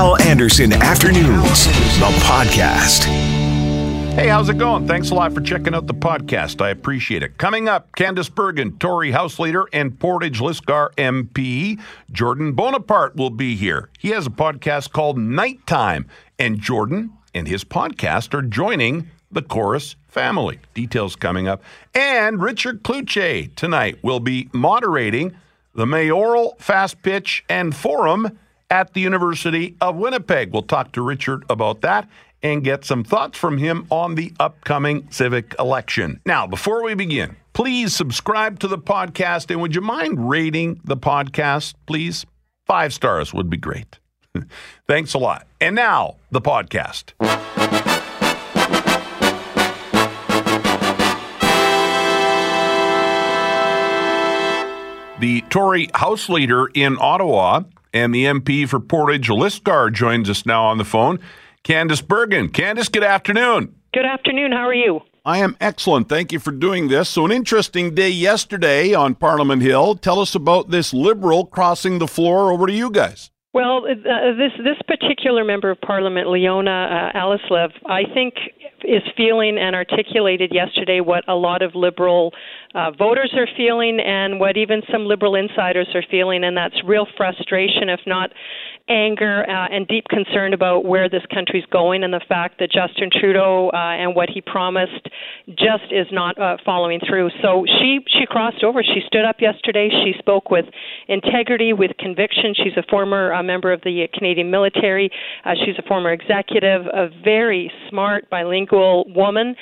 Hal Anderson Afternoons, the podcast. Hey, how's it going? Thanks a lot for checking out the podcast. I appreciate it. Coming up, Candice Bergen, Tory House Leader, and Portage Lisgar MP, Jordan Bonaparte will be here. He has a podcast called Nighttime, and Jordan and his podcast are joining the Corus family. Details coming up. And Richard Cloutier tonight will be moderating the mayoral fast pitch and forum at the University of Winnipeg. We'll talk to Richard about that and get some thoughts from him on the upcoming civic election. Now, before we begin, please subscribe to the podcast and would you mind rating the podcast, please? Five stars would be great. Thanks a lot. And now, the podcast. The Tory House Leader in Ottawa and the MP for Portage Lisgar joins us now on the phone. Candice Bergen. Candice, good afternoon. Good afternoon. How are you? I am excellent. Thank you for doing this. So, an interesting day yesterday on Parliament Hill. Tell us about this Liberal crossing the floor over to you guys. Well, uh, this this particular member of Parliament, Leona uh, Alleslev, I think is feeling and articulated yesterday what a lot of liberal uh, voters are feeling and what even some liberal insiders are feeling, and that's real frustration, if not anger uh, and deep concern about where this country's going and the fact that Justin Trudeau uh, and what he promised just is not uh, following through. So she she crossed over. She stood up yesterday. She spoke with integrity, with conviction. She's a former uh, member of the Canadian military. Uh, she's a former executive, a very smart bilingual woman.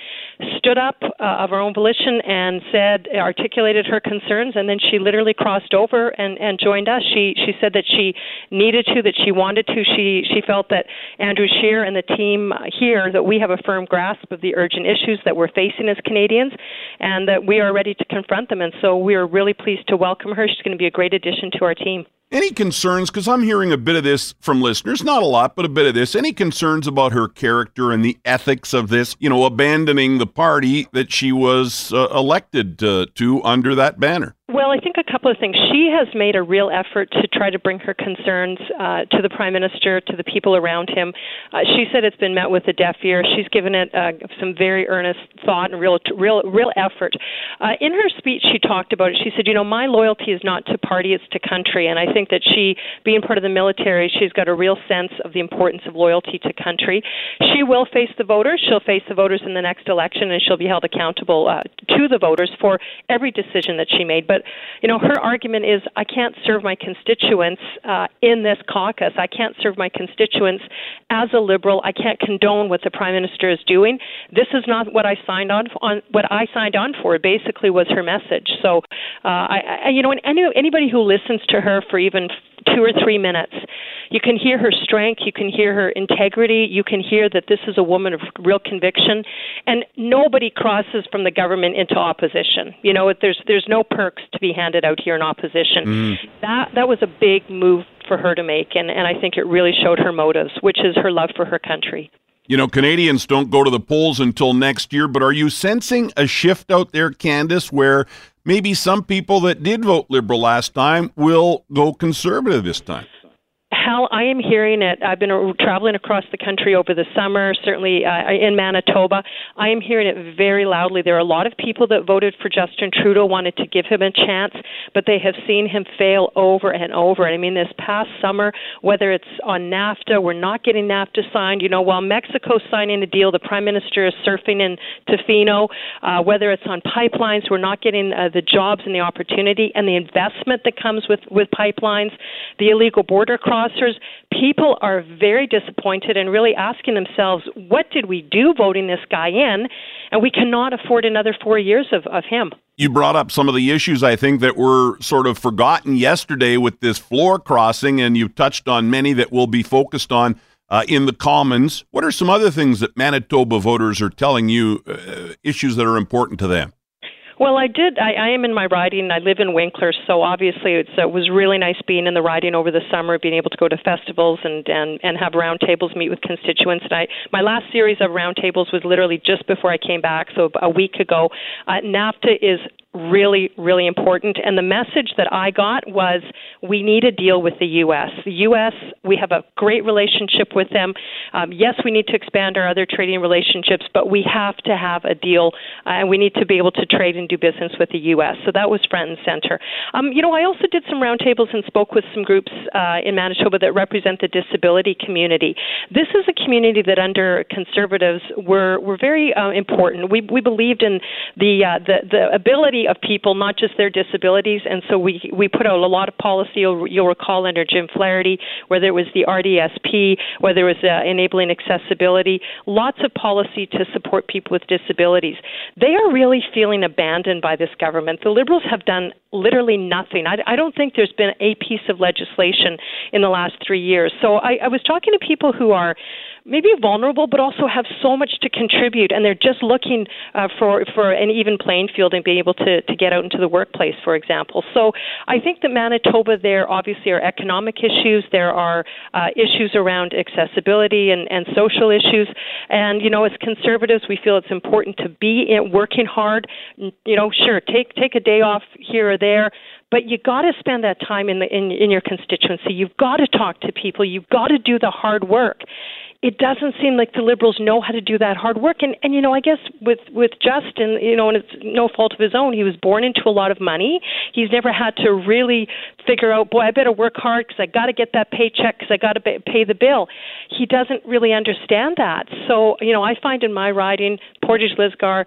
Stood up uh, of her own volition and said, articulated her concerns, and then she literally crossed over and and joined us. She she said that she needed to, that she wanted to. She she felt that Andrew Scheer and the team here that we have a firm grasp of the urgent issues that we're facing as Canadians, and that we are ready to confront them. And so we are really pleased to welcome her. She's going to be a great addition to our team. Any concerns? Because I'm hearing a bit of this from listeners, not a lot, but a bit of this. Any concerns about her character and the ethics of this, you know, abandoning the party that she was uh, elected uh, to under that banner? Well, I think a couple of things. She has made a real effort to try to bring her concerns uh, to the prime minister, to the people around him. Uh, she said it's been met with a deaf ear. She's given it uh, some very earnest thought and real, real, real effort. Uh, in her speech, she talked about it. She said, "You know, my loyalty is not to party; it's to country." And I think that she, being part of the military, she's got a real sense of the importance of loyalty to country. She will face the voters. She'll face the voters in the next election, and she'll be held accountable uh, to the voters for every decision that she made. But you know, her argument is I can't serve my constituents uh, in this caucus. I can't serve my constituents as a liberal. I can't condone what the prime minister is doing. This is not what I signed on on what I signed on for. Basically, was her message. So, uh, I, I, you know, and any, anybody who listens to her for even two or three minutes. You can hear her strength, you can hear her integrity, you can hear that this is a woman of real conviction, and nobody crosses from the government into opposition. You know, there's there's no perks to be handed out here in opposition. Mm. That that was a big move for her to make, and, and I think it really showed her motives, which is her love for her country. You know, Canadians don't go to the polls until next year, but are you sensing a shift out there, Candice, where maybe some people that did vote Liberal last time will go Conservative this time? Hal, I am hearing it. I've been traveling across the country over the summer, certainly uh, in Manitoba. I am hearing it very loudly. There are a lot of people that voted for Justin Trudeau, wanted to give him a chance, but they have seen him fail over and over. And I mean, this past summer, whether it's on NAFTA, we're not getting NAFTA signed. You know, while Mexico's signing a deal, the Prime Minister is surfing in Tofino. Uh, whether it's on pipelines, we're not getting uh, the jobs and the opportunity and the investment that comes with, with pipelines, the illegal border crossing people are very disappointed and really asking themselves, what did we do voting this guy in? And we cannot afford another four years of, of him. You brought up some of the issues I think that were sort of forgotten yesterday with this floor crossing, and you touched on many that will be focused on uh, in the Commons. What are some other things that Manitoba voters are telling you, uh, issues that are important to them? Well, I did. I, I am in my riding. I live in Winkler, so obviously it's, it was really nice being in the riding over the summer, being able to go to festivals and and and have roundtables, meet with constituents. And I my last series of roundtables was literally just before I came back, so a week ago. Uh, NAFTA is really, really important. And the message that I got was we need a deal with the U.S. The U.S., we have a great relationship with them. Um, yes, we need to expand our other trading relationships, but we have to have a deal, uh, and we need to be able to trade and do business with the U.S. So that was front and center. Um, you know, I also did some roundtables and spoke with some groups uh, in Manitoba that represent the disability community. This is a community that under conservatives were were very uh, important. We we believed in the uh, the the ability of people, not just their disabilities, and so we we put out a lot of policy. You'll, you'll recall under Jim Flaherty, whether it was the RDSP, whether it was uh, enabling accessibility, lots of policy to support people with disabilities. They are really feeling abandoned by this government. The Liberals have done literally nothing. I, I don't think there's been a piece of legislation in the last three years. So I, I was talking to people who are maybe vulnerable, but also have so much to contribute, and they're just looking uh, for for an even playing field and being able to to get out into the workplace, for example. So I think that Manitoba, there obviously are economic issues, there are uh, issues around accessibility and and social issues, and you know, as conservatives, we feel it's important to be in, working hard. You know, sure, take take a day off here or there but you got to spend that time in the in in your constituency. You've got to talk to people. You've got to do the hard work it doesn't seem like the liberals know how to do that hard work. And and you know i guess with with justin you know and it's no fault of his own he was born into a lot of money. He's never had to really figure out boy i better work hard because i got to get that paycheck because i got to pay the bill. He doesn't really understand that. So you know i find in my riding portage lisgar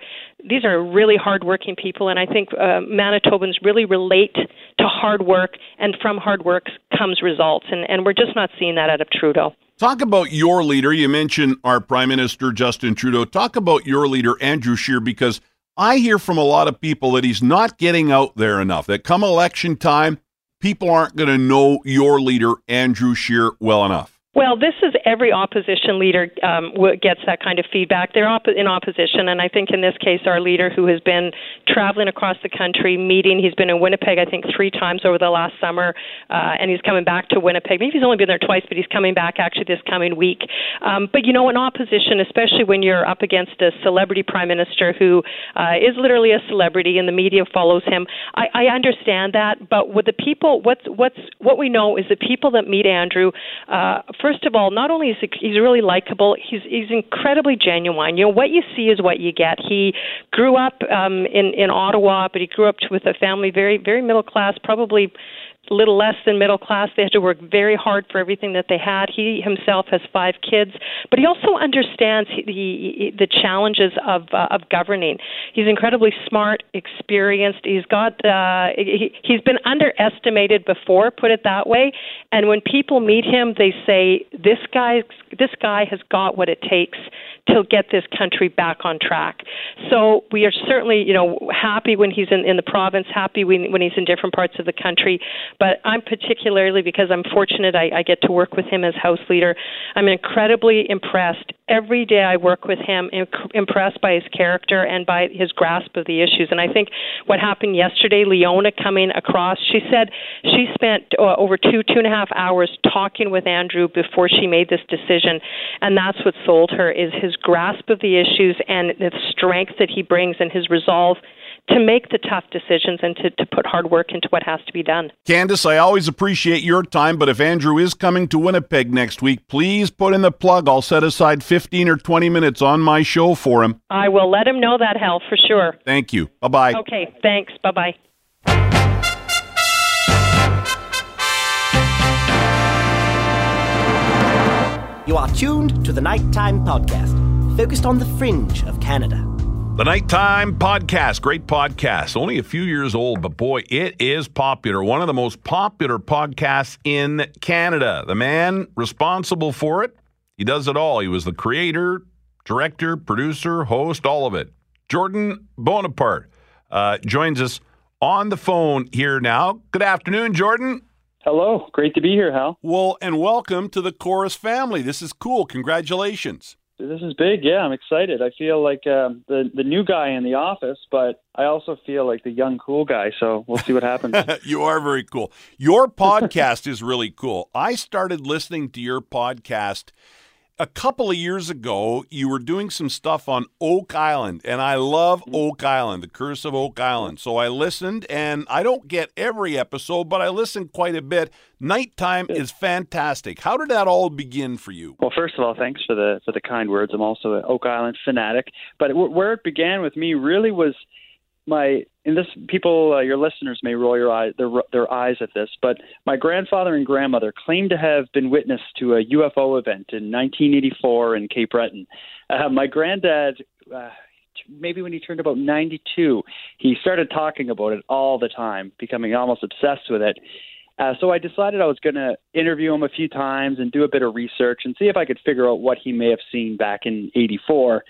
these are really hardworking people, and I think uh, Manitobans really relate to hard work, and from hard work comes results, and, and we're just not seeing that out of Trudeau. Talk about your leader. You mentioned our Prime Minister, Justin Trudeau. Talk about your leader, Andrew Scheer, because I hear from a lot of people that he's not getting out there enough, that come election time, people aren't going to know your leader, Andrew Scheer, well enough. Well, this is every opposition leader um, gets that kind of feedback. They're op- in opposition, and I think in this case, our leader, who has been traveling across the country, meeting, he's been in Winnipeg, I think, three times over the last summer, uh, and he's coming back to Winnipeg. Maybe he's only been there twice, but he's coming back actually this coming week. Um, but you know, in opposition, especially when you're up against a celebrity prime minister who uh, is literally a celebrity, and the media follows him, I, I understand that. But with the people, what's what's what we know is the people that meet Andrew. Uh, first of all, not only is he, he's really likable, he's he's incredibly genuine. You know, what you see is what you get. He grew up um, in in Ottawa, but he grew up with a family very very middle class, probably little less than middle class. They had to work very hard for everything that they had. He himself has five kids, but he also understands the the challenges of uh, of governing. He's incredibly smart, experienced. He's got uh, he, he's been underestimated before, put it that way. And when people meet him, they say this guy this guy has got what it takes to get this country back on track. So we are certainly, you know, happy when he's in, in the province, happy when, when he's in different parts of the country. But I'm particularly, because I'm fortunate I, I get to work with him as House Leader, I'm incredibly impressed. Every day I work with him, impressed by his character and by his grasp of the issues. And I think what happened yesterday, Leona coming across, she said she spent uh, over two, two and a half hours talking with Andrew before she made this decision. And that's what sold her is his grasp of the issues and the strength that he brings and his resolve to make the tough decisions and to, to put hard work into what has to be done. Candice, I always appreciate your time, but if Andrew is coming to Winnipeg next week, please put in the plug. I'll set aside 15 or 20 minutes on my show for him. I will let him know that, Hal, for sure. Thank you. Bye bye. Okay, thanks. Bye bye. You are tuned to the Nighttime Podcast, focused on the fringe of Canada. The Nighttime Podcast, great podcast. Only a few years old, but boy, it is popular. One of the most popular podcasts in Canada. The man responsible for it, he does it all. He was the creator, director, producer, host, all of it. Jordan Bonaparte uh, joins us on the phone here now. Good afternoon, Jordan. Hello, great to be here, Hal. Well, and welcome to the Corus family. This is cool. Congratulations. This is big. Yeah, I'm excited. I feel like um, the the new guy in the office, but I also feel like the young cool guy. So we'll see what happens. you are very cool. Your podcast is really cool. I started listening to your podcast a couple of years ago, you were doing some stuff on Oak Island, and I love Mm-hmm. Oak Island, the Curse of Oak Island. So I listened, and I don't get every episode, but I listen quite a bit. Nighttime is fantastic. How did that all begin for you? Well, first of all, thanks for the for the kind words. I'm also an Oak Island fanatic, but where it began with me really was my and this people uh, your listeners may roll your eye their their eyes at this, but my grandfather and grandmother claimed to have been witness to a UFO event in 1984 in Cape Breton. Uh, my granddad. Uh, Maybe when he turned about 92, he started talking about it all the time, becoming almost obsessed with it. Uh, so I decided I was going to interview him a few times and do a bit of research and see if I could figure out what he may have seen back in '84.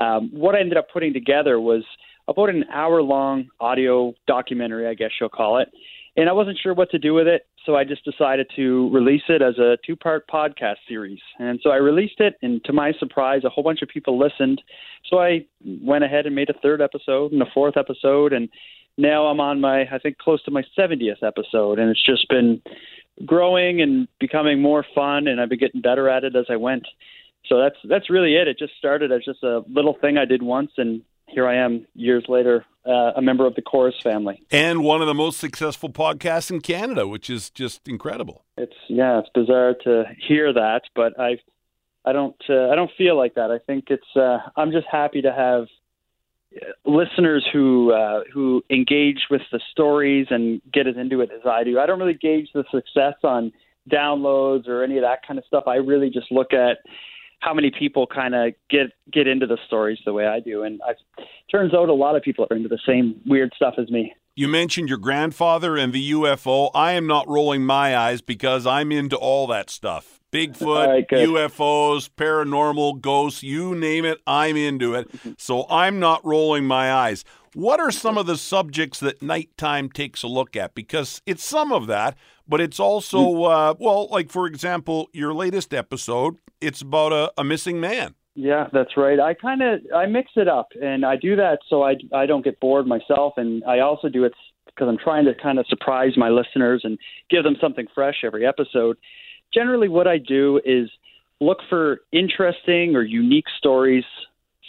Um, what I ended up putting together was about an hour-long audio documentary, I guess you'll call it. And I wasn't sure what to do with it, so I just decided to release it as a two-part podcast series. And so I released it, and to my surprise, a whole bunch of people listened. So I went ahead and made a third episode and a fourth episode, and now I'm on my, I think, close to my 70th episode, and it's just been growing and becoming more fun, and I've been getting better at it as I went. So that's that's really it. It just started as just a little thing I did once, and here I am years later, uh, a member of the Corus family. And one of the most successful podcasts in Canada, which is just incredible. It's yeah, it's bizarre to hear that, but I, I don't, uh, I don't feel like that. I think it's, uh, I'm just happy to have listeners who uh, who engage with the stories and get as into it as I do. I don't really gauge the success on downloads or any of that kind of stuff. I really just look at how many people kind of get get into the stories the way I do, and I, turns out a lot of people are into the same weird stuff as me. You mentioned your grandfather and the UFO. I am not rolling my eyes because I'm into all that stuff. Bigfoot, right. UFOs, paranormal, ghosts, you name it, I'm into it. So I'm not rolling my eyes. What are some of the subjects that Nighttime takes a look at? Because it's some of that, but it's also, uh, well, like for example, your latest episode, it's about a, a missing man. Yeah, that's right. I kind of I mix it up, and I do that so I I don't get bored myself, and I also do it because I'm trying to kind of surprise my listeners and give them something fresh every episode. Generally, what I do is look for interesting or unique stories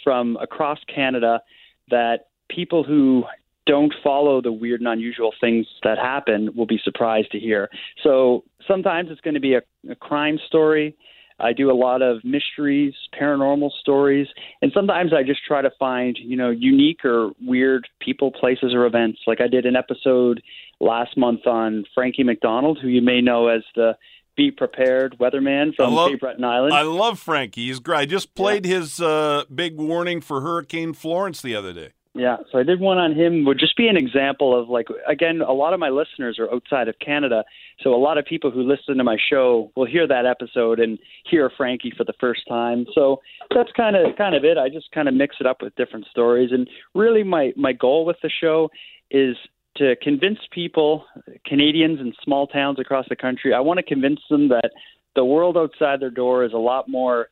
from across Canada that people who don't follow the weird and unusual things that happen will be surprised to hear. So sometimes it's going to be a, a crime story. I do a lot of mysteries, paranormal stories, and sometimes I just try to find, you know, unique or weird people, places, or events. Like I did an episode last month on Frankie MacDonald, who you may know as the Be Prepared weatherman from love- Cape Breton Island. I love Frankie. He's great. I just played his uh, big warning for Hurricane Florence the other day. Yeah, so I did one on him. Would just be an example of like again, a lot of my listeners are outside of Canada, so a lot of people who listen to my show will hear that episode and hear Frankie for the first time. So that's kind of kind of it. I just kind of mix it up with different stories, and really my my goal with the show is to convince people, Canadians in small towns across the country. I want to convince them that the world outside their door is a lot more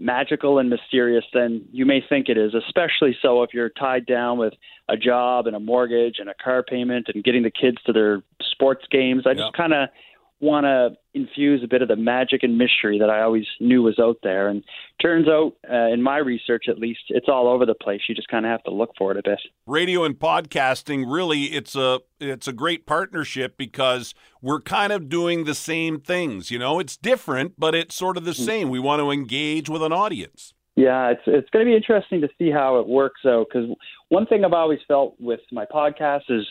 magical and mysterious than you may think it is, especially so if you're tied down with a job and a mortgage and a car payment and getting the kids to their sports games. I just kind of want to infuse a bit of the magic and mystery that I always knew was out there. And turns out, uh, in my research at least, it's all over the place. You just kind of have to look for it a bit. radio and podcasting really it's a it's a great partnership because we're kind of doing the same things you know it's different but it's sort of the same we want to engage with an audience Yeah, it's it's going to be interesting to see how it works out. Because one thing I've always felt with my podcast is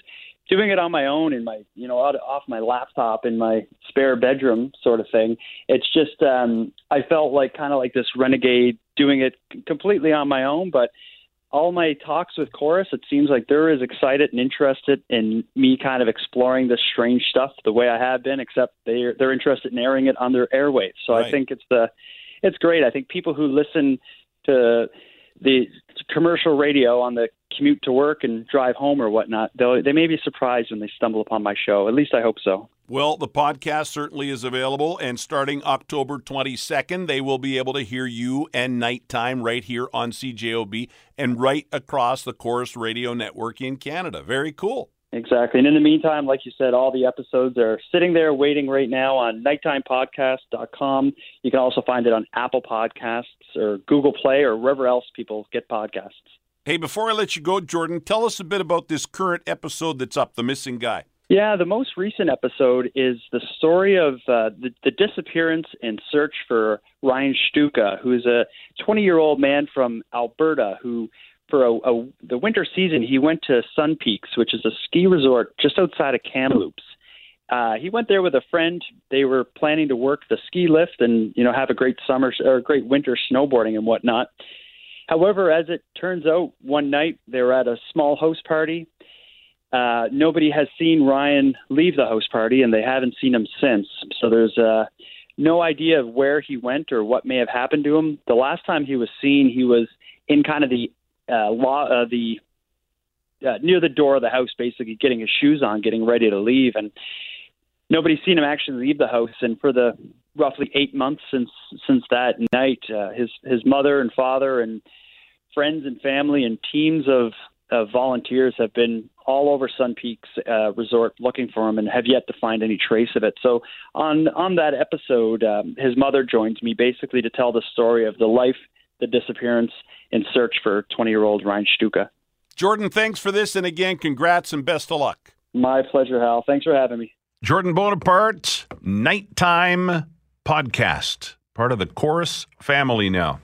doing it on my own in my you know off my laptop in my spare bedroom sort of thing. It's just um, I felt like kind of like this renegade doing it completely on my own, but. All my talks with Corus, it seems like they're as excited and interested in me kind of exploring this strange stuff the way I have been, except they're they're interested in airing it on their airwaves. So Right. I think it's the it's great. I think people who listen to the commercial radio on the commute to work and drive home or whatnot, they they may be surprised when they stumble upon my show. At least I hope so. well the podcast certainly is available and starting october 22nd they will be able to hear you and nighttime right here on cjob and right across the corus radio network in canada very cool Exactly. And in the meantime, like you said, all the episodes are sitting there waiting right now on nighttimepodcast.com. You can also find it on Apple Podcasts or Google Play or wherever else people get podcasts. Hey, before I let you go, Jordan, tell us a bit about this current episode that's up, The Missing Guy. Yeah, the most recent episode is the story of uh, the, the disappearance and search for Ryan Shtuka, who is a 20 year old man from Alberta who for a, a, the winter season, he went to Sun Peaks, which is a ski resort just outside of Kamloops. Uh, he went there with a friend. They were planning to work the ski lift and you know have a great summer or great winter snowboarding and whatnot. However, as it turns out, one night they were at a small house party. Uh, nobody has seen Ryan leave the house party, and they haven't seen him since. So there's uh, no idea of where he went or what may have happened to him. The last time he was seen, he was in kind of the uh, law, uh, the uh, near the door of the house, basically getting his shoes on, getting ready to leave, and nobody's seen him actually leave the house. And for the roughly eight months since since that night, uh, his his mother and father and friends and family and teams of, of volunteers have been all over Sun Peaks uh, Resort looking for him and have yet to find any trace of it. So on on that episode, um, his mother joins me basically to tell the story of the life, the disappearance, and search for 20 year old Ryan Shtuka. Jordan, thanks for this, and again, congrats and best of luck. My pleasure, Hal. Thanks for having me. Jordan Bonaparte, Nighttime Podcast, part of the Corus family now.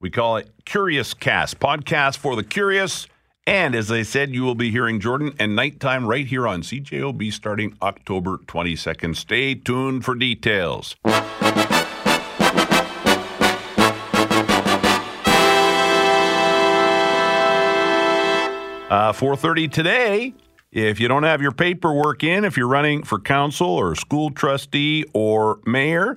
We call it Curious Cast, podcast for the curious. And as I said, you will be hearing Jordan and Nighttime right here on CJOB starting October 22nd. Stay tuned for details. Uh, 4.30 today, if you don't have your paperwork in, if you're running for council or school trustee or mayor,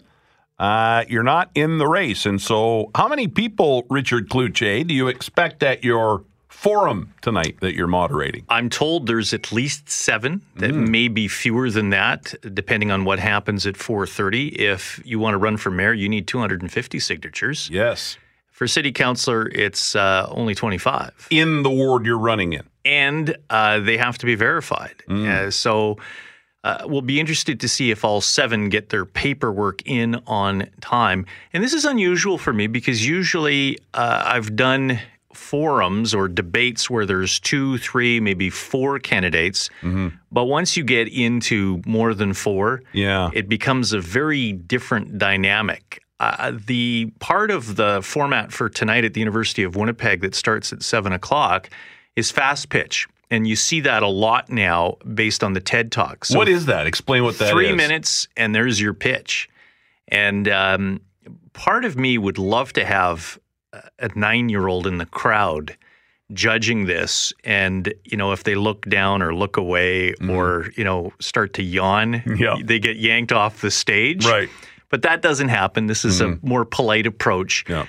uh, you're not in the race. And so, how many people, Richard Cloutier, do you expect at your forum tonight that you're moderating? I'm told there's at least seven. That Mm. may be fewer than that, depending on what happens at 4:30. If you want to run for mayor, you need 250 signatures. Yes. For city councilor, it's uh, only 25, In the ward you're running in. and uh, they have to be verified. Mm. Uh, so. Uh, we'll be interested to see if all seven get their paperwork in on time. And this is unusual for me because usually uh, I've done forums or debates where there's two, three, maybe four candidates. But once you get into more than four, Yeah. it becomes a very different dynamic. Uh, the part of the format for tonight at the University of Winnipeg that starts at seven o'clock is fast pitch. And you see that a lot now based on the TED Talk. So what is that? Explain what that is. three minutes and there's your pitch. And um, part of me would love to have a- nine year old in the crowd judging this. And, you know, if they look down or look away or, you know, start to yawn. Yeah. they get yanked off the stage. Right. But that doesn't happen. This is a more polite approach. Yeah.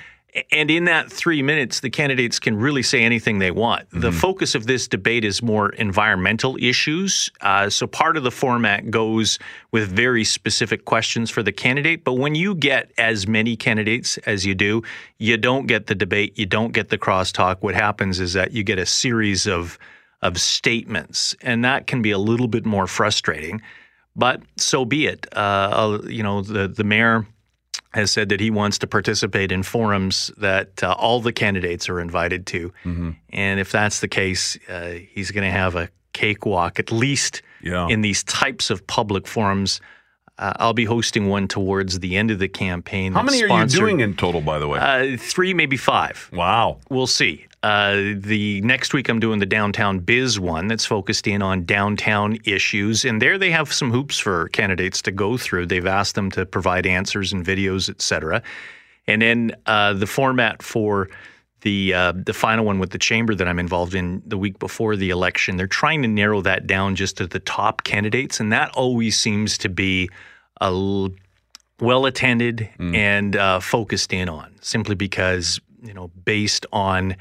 And in that three minutes, the candidates can really say anything they want. The focus of this debate is more environmental issues. Uh, so part of the format goes with very specific questions for the candidate. But when you get as many candidates as you do, you don't get the debate, you don't get the crosstalk. What happens is that you get a series of of statements, and that can be a little bit more frustrating. But so be it. Uh, uh, you know, the the mayor has said that he wants to participate in forums that uh, all the candidates are invited to. And if that's the case, uh, he's going to have a cakewalk, at least Yeah. in these types of public forums. Uh, I'll be hosting one towards the end of the campaign. How many are you doing in total, by the way? Uh, three, maybe five. wow. We'll see. Uh, the next week, I'm doing the downtown biz one that's focused in on downtown issues, and there they have some hoops for candidates to go through. They've asked them to provide answers and videos, et cetera. And then uh, the format for the uh, the final one with the chamber that I'm involved in the week before the election, they're trying to narrow that down just to the top candidates, and that always seems to be a l- well attended and uh, focused in on, simply because you know based on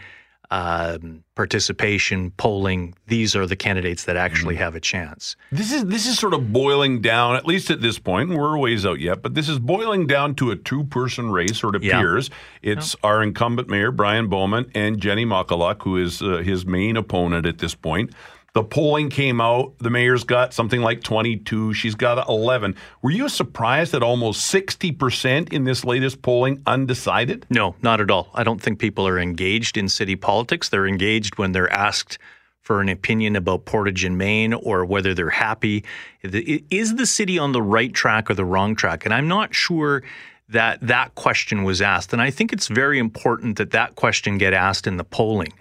um, participation, polling, these are the candidates that actually have a chance. This is this is sort of boiling down, at least at this point. We're a ways out yet, but this is boiling down to a two-person race, or it Yeah. appears. It's our incumbent mayor Brian Bowman and Jenny Motkaluk, who is uh, his main opponent at this point. The polling came out. The mayor's got something like 22. She's got 11. Were you surprised that almost 60% in this latest polling undecided? No, not at all. I don't think people are engaged in city politics. They're engaged when they're asked for an opinion about Portage and Main or whether they're happy. Is the city on the right track or the wrong track? And I'm not sure that that question was asked. And I think it's very important that that question get asked in the polling.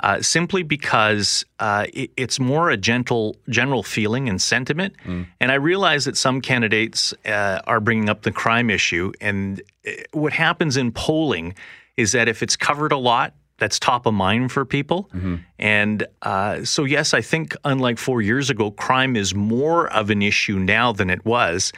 Uh, simply because uh, it, it's more a gentle, general feeling and sentiment. Mm. And I realize that some candidates uh, are bringing up the crime issue. And uh, what happens in polling is that if it's covered a lot, that's top of mind for people. Mm-hmm. And uh, so, yes, I think unlike four years ago, crime is more of an issue now than it was.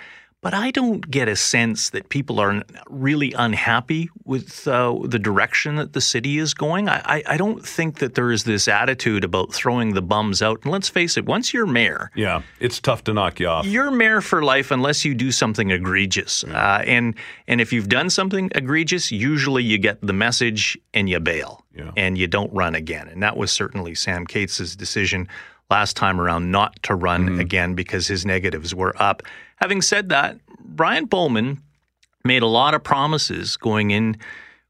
But I don't get a sense that people are really unhappy with uh, the direction that the city is going. I, I, don't think that there is this attitude about throwing the bums out. And let's face it, once you're mayor, yeah, it's tough to knock you off. You're mayor for life unless you do something egregious. Uh, and and if you've done something egregious, usually you get the message and you bail yeah. and you don't run again. And that was certainly Sam Katz's decision last time around not to run mm-hmm. again because his negatives were up. Having said that, Brian Bowman made a lot of promises going in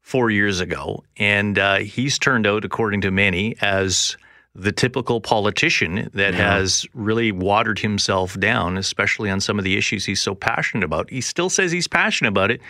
four years ago, and uh, he's turned out, according to many, as the typical politician that yeah. has really watered himself down, especially on some of the issues he's so passionate about. He still says he's passionate about it,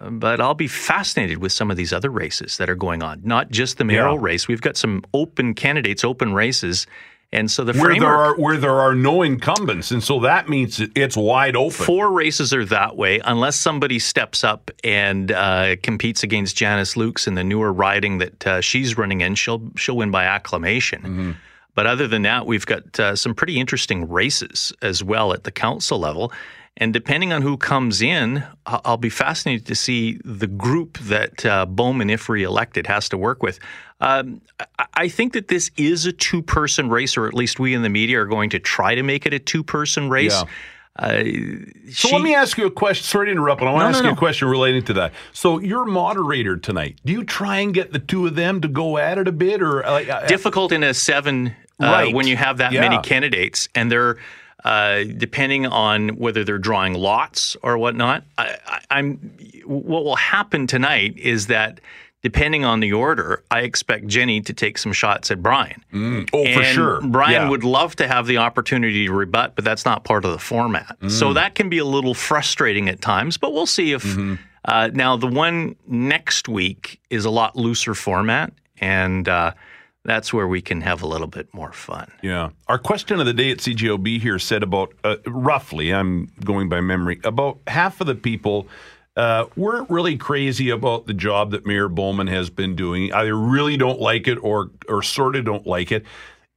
but I'll be fascinated with some of these other races that are going on, not just the mayoral yeah. race. We've got some open candidates, open races and so the where framework, there are where there are no incumbents, and so that means it's wide open. Four races are that way, unless somebody steps up and uh, competes against Janice Lukes in the newer riding that uh, she's running in. She'll she'll win by acclamation. Mm-hmm. But other than that, we've got uh, some pretty interesting races as well at the council level. And depending on who comes in, I'll be fascinated to see the group that uh, Bowman, if reelected, has to work with. Um, I think that this is a two person race, or at least we in the media are going to try to make it a two person race. Yeah. Uh, so she, let me ask you a question. Sorry to interrupt, but I want no, to ask no, you a question relating to that. So you're moderator tonight. Do you try and get the two of them to go at it a bit, or uh, uh difficult in a seven uh, right. when you have that yeah. many candidates and they're uh, depending on whether they're drawing lots or whatnot. I, am what will happen tonight is that depending on the order, I expect Jenny to take some shots at Brian. Mm. Oh, and for sure. Brian yeah. would love to have the opportunity to rebut, but that's not part of the format. Mm. So that can be a little frustrating at times, but we'll see if. Mm-hmm. Uh, now, the one next week is a lot looser format, and uh, that's where we can have a little bit more fun. Yeah. Our question of the day at CJOB here said about uh, roughly, I'm going by memory, about half of the people uh, weren't really crazy about the job that Mayor Bowman has been doing. Either really don't like it or or sort of don't like it.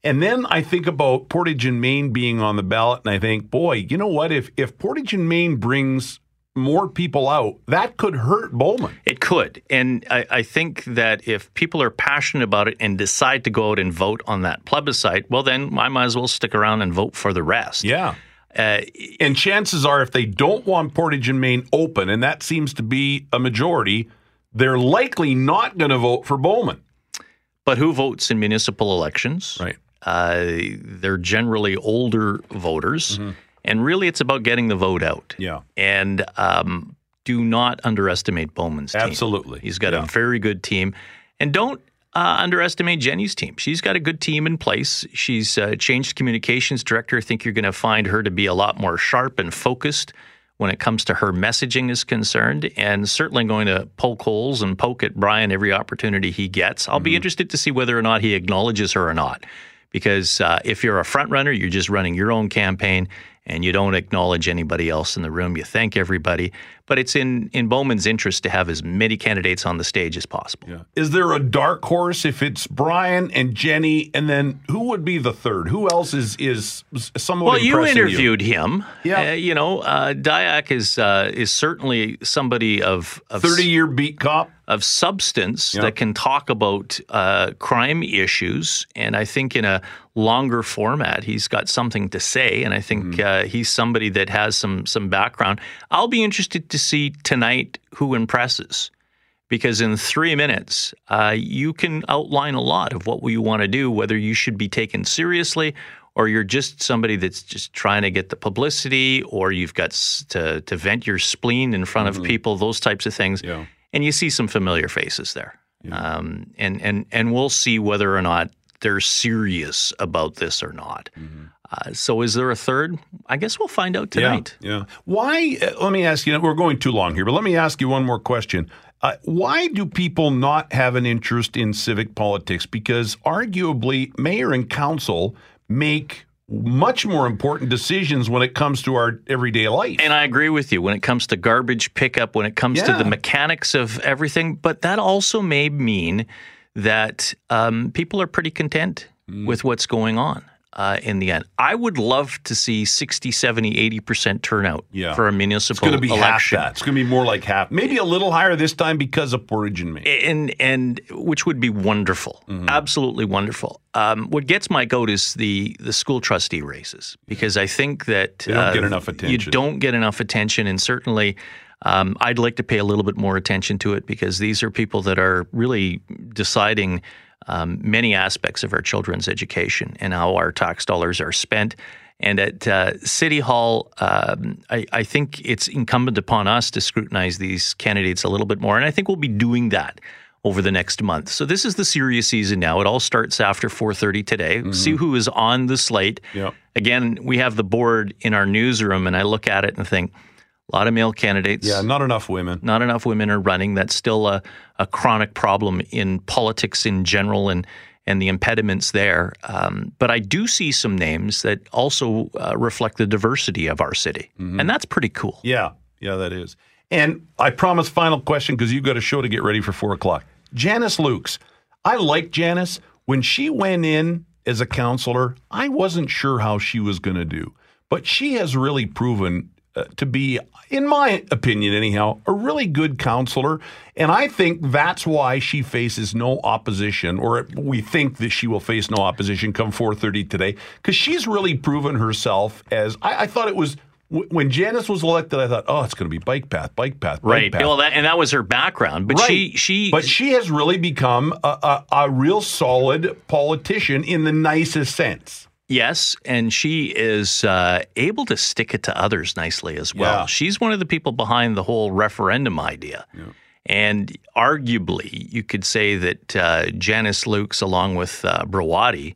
And then I think about Portage and Main being on the ballot, and I think, boy, you know what? If if Portage and Main brings more people out, that could hurt Bowman. It could. And I, I, think that if people are passionate about it and decide to go out and vote on that plebiscite, well, then I might as well stick around and vote for the rest. Yeah. Uh, and chances are, if they don't want Portage and Main open, and that seems to be a majority, they're likely not going to vote for Bowman. But who votes in municipal elections? Right. Uh, they're generally older voters. Mm-hmm. And really, it's about getting the vote out. Yeah. And um, do not underestimate Bowman's team. Absolutely. He's got yeah. a very good team. And don't uh, underestimate Jenny's team. She's got a good team in place. She's uh, changed communications director. I think you're going to find her to be a lot more sharp and focused when it comes to her messaging is concerned, and certainly going to poke holes and poke at Brian every opportunity he gets. I'll mm-hmm. be interested to see whether or not he acknowledges her or not. Because uh, if you're a front runner, you're just running your own campaign and you don't acknowledge anybody else in the room. You thank everybody. But it's in, in Bowman's interest to have as many candidates on the stage as possible. Yeah. Is there a dark horse if it's Brian and Jenny, and then who would be the third? Who else is is somewhat? Well, you interviewed you? him. Yeah, uh, you know, uh, Diack is uh, is certainly somebody of, of thirty year beat cop of substance yep. that can talk about uh, crime issues. And I think in a longer format, he's got something to say. And I think mm uh, he's somebody that has some some background. I'll be interested to see tonight who impresses because in three minutes, uh, you can outline a lot of what you want to do, whether you should be taken seriously or you're just somebody that's just trying to get the publicity or you've got to, to vent your spleen in front mm-hmm. of people, those types of things. Yeah. And you see some familiar faces there. Yeah. Um, and, and, and we'll see whether or not they're serious about this or not. Mm-hmm. Uh, so, is there a third? I guess we'll find out tonight. Yeah. yeah. Why? Uh, let me ask you. We're going too long here, but let me ask you one more question. Uh, why do people not have an interest in civic politics? Because arguably, mayor and council make much more important decisions when it comes to our everyday life. And I agree with you when it comes to garbage pickup, when it comes yeah. to the mechanics of everything. But that also may mean that um, people are pretty content mm. with what's going on uh, in the end. I would love to see 60, 70, 80% turnout yeah. for a municipal It's going to be election. half that. It's going to be more like half. Maybe a little higher this time because of Portage and me. And, and which would be wonderful. Mm-hmm. Absolutely wonderful. Um, what gets my goat is the, the school trustee races because I think that they don't uh, get enough attention. You don't get enough attention, and certainly um, I'd like to pay a little bit more attention to it because these are people that are really deciding um, many aspects of our children's education and how our tax dollars are spent. And at uh, City Hall, um, I, I, think it's incumbent upon us to scrutinize these candidates a little bit more. And I think we'll be doing that over the next month. So this is the serious season now. It all starts after 4:30 today. Mm-hmm. See who is on the slate. Yep. Again, we have the board in our newsroom, and I look at it and think – a lot of male candidates. Yeah, not enough women. Not enough women are running. That's still a, a chronic problem in politics in general and and the impediments there. Um, but I do see some names that also uh, reflect the diversity of our city, mm-hmm. and that's pretty cool. Yeah, yeah, that is. And I promise, final question because you've got a show to get ready for four o'clock. Janice Lukes. I like Janice. When she went in as a counselor, I wasn't sure how she was going to do, but she has really proven Uh, to be, in my opinion, anyhow, a really good counselor. And I think that's why she faces no opposition, or we think that she will face no opposition come 4:30 today, because she's really proven herself as. I, I thought it was when Janice was elected, I thought, oh, it's going to be bike path, bike path, bike right. Path. Well, that, and that was her background, but right. she she but she has really become a, a, a real solid politician in the nicest sense. Yes, and she is uh, able to stick it to others nicely as well. Yeah. She's one of the people behind the whole referendum idea. Yeah. And arguably, you could say that uh, Janice Lukes, along with uh, Browaty,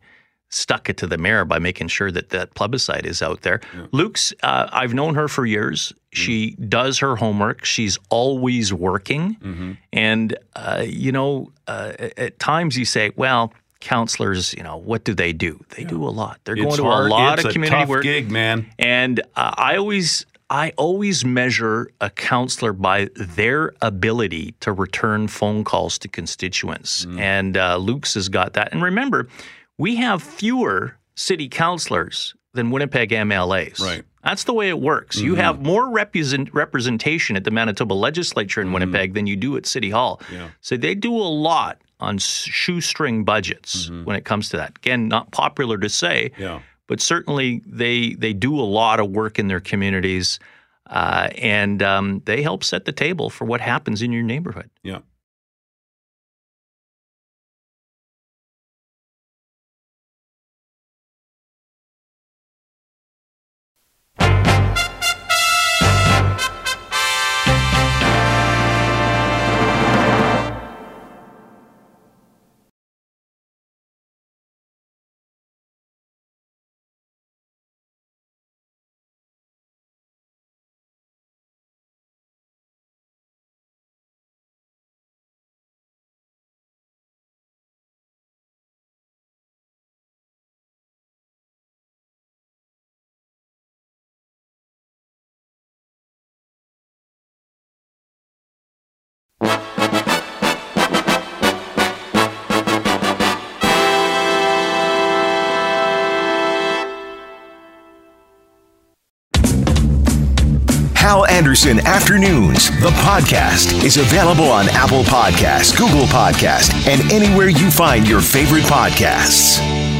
stuck it to the mayor by making sure that that plebiscite is out there. Yeah. Lukes, uh, I've known her for years. Mm-hmm. She does her homework. She's always working. Mm-hmm. And, uh, you know, uh, at times you say, well, counselors, you know, what do they do? They yeah. do a lot. They're it's going to hard. a lot it's of community a work. Gig, man. And uh, I always, I always measure a counselor by their ability to return phone calls to constituents. Mm. And uh, Lukes has got that. And remember, we have fewer city councilors than Winnipeg MLAs. Right. That's the way it works. Mm-hmm. You have more represent, representation at the Manitoba legislature in mm-hmm. Winnipeg than you do at City Hall. Yeah. So they do a lot on shoestring budgets mm-hmm. when it comes to that. Again, not popular to say, yeah. but certainly they they do a lot of work in their communities, uh, and um, they help set the table for what happens in your neighborhood. Yeah. Hal Anderson Afternoons, the podcast, is available on Apple Podcasts, Google Podcasts, and anywhere you find your favorite podcasts.